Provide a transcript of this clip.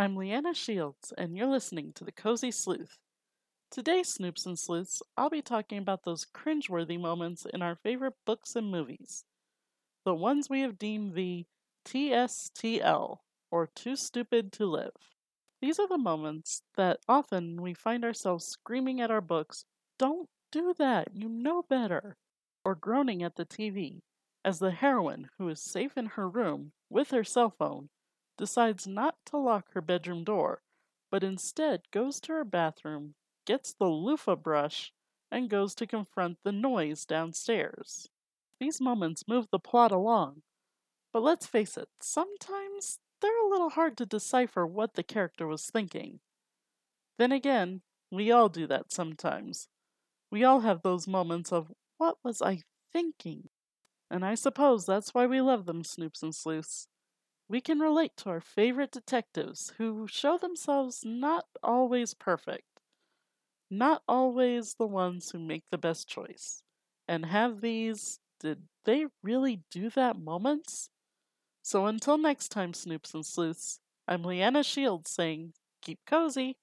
I'm Leanna Shields, and you're listening to The Cozy Sleuth. Today, Snoops and Sleuths, I'll be talking about those cringeworthy moments in our favorite books and movies. The ones we have deemed the TSTL, or Too Stupid to Live. These are the moments that often we find ourselves screaming at our books, Don't do that, you know better, or groaning at the TV, as the heroine, who is safe in her room with her cell phone, decides not to lock her bedroom door, but instead goes to her bathroom, gets the loofah brush, and goes to confront the noise downstairs. These moments move the plot along, but let's face it, sometimes they're a little hard to decipher what the character was thinking. Then again, we all do that sometimes. We all have those moments of, what was I thinking? And I suppose that's why we love them, Snoops and Sleuths. We can relate to our favorite detectives who show themselves not always perfect, not always the ones who make the best choice, and have these, did they really do that moments? So until next time, Snoops and Sleuths, I'm Leanna Shields saying, keep cozy.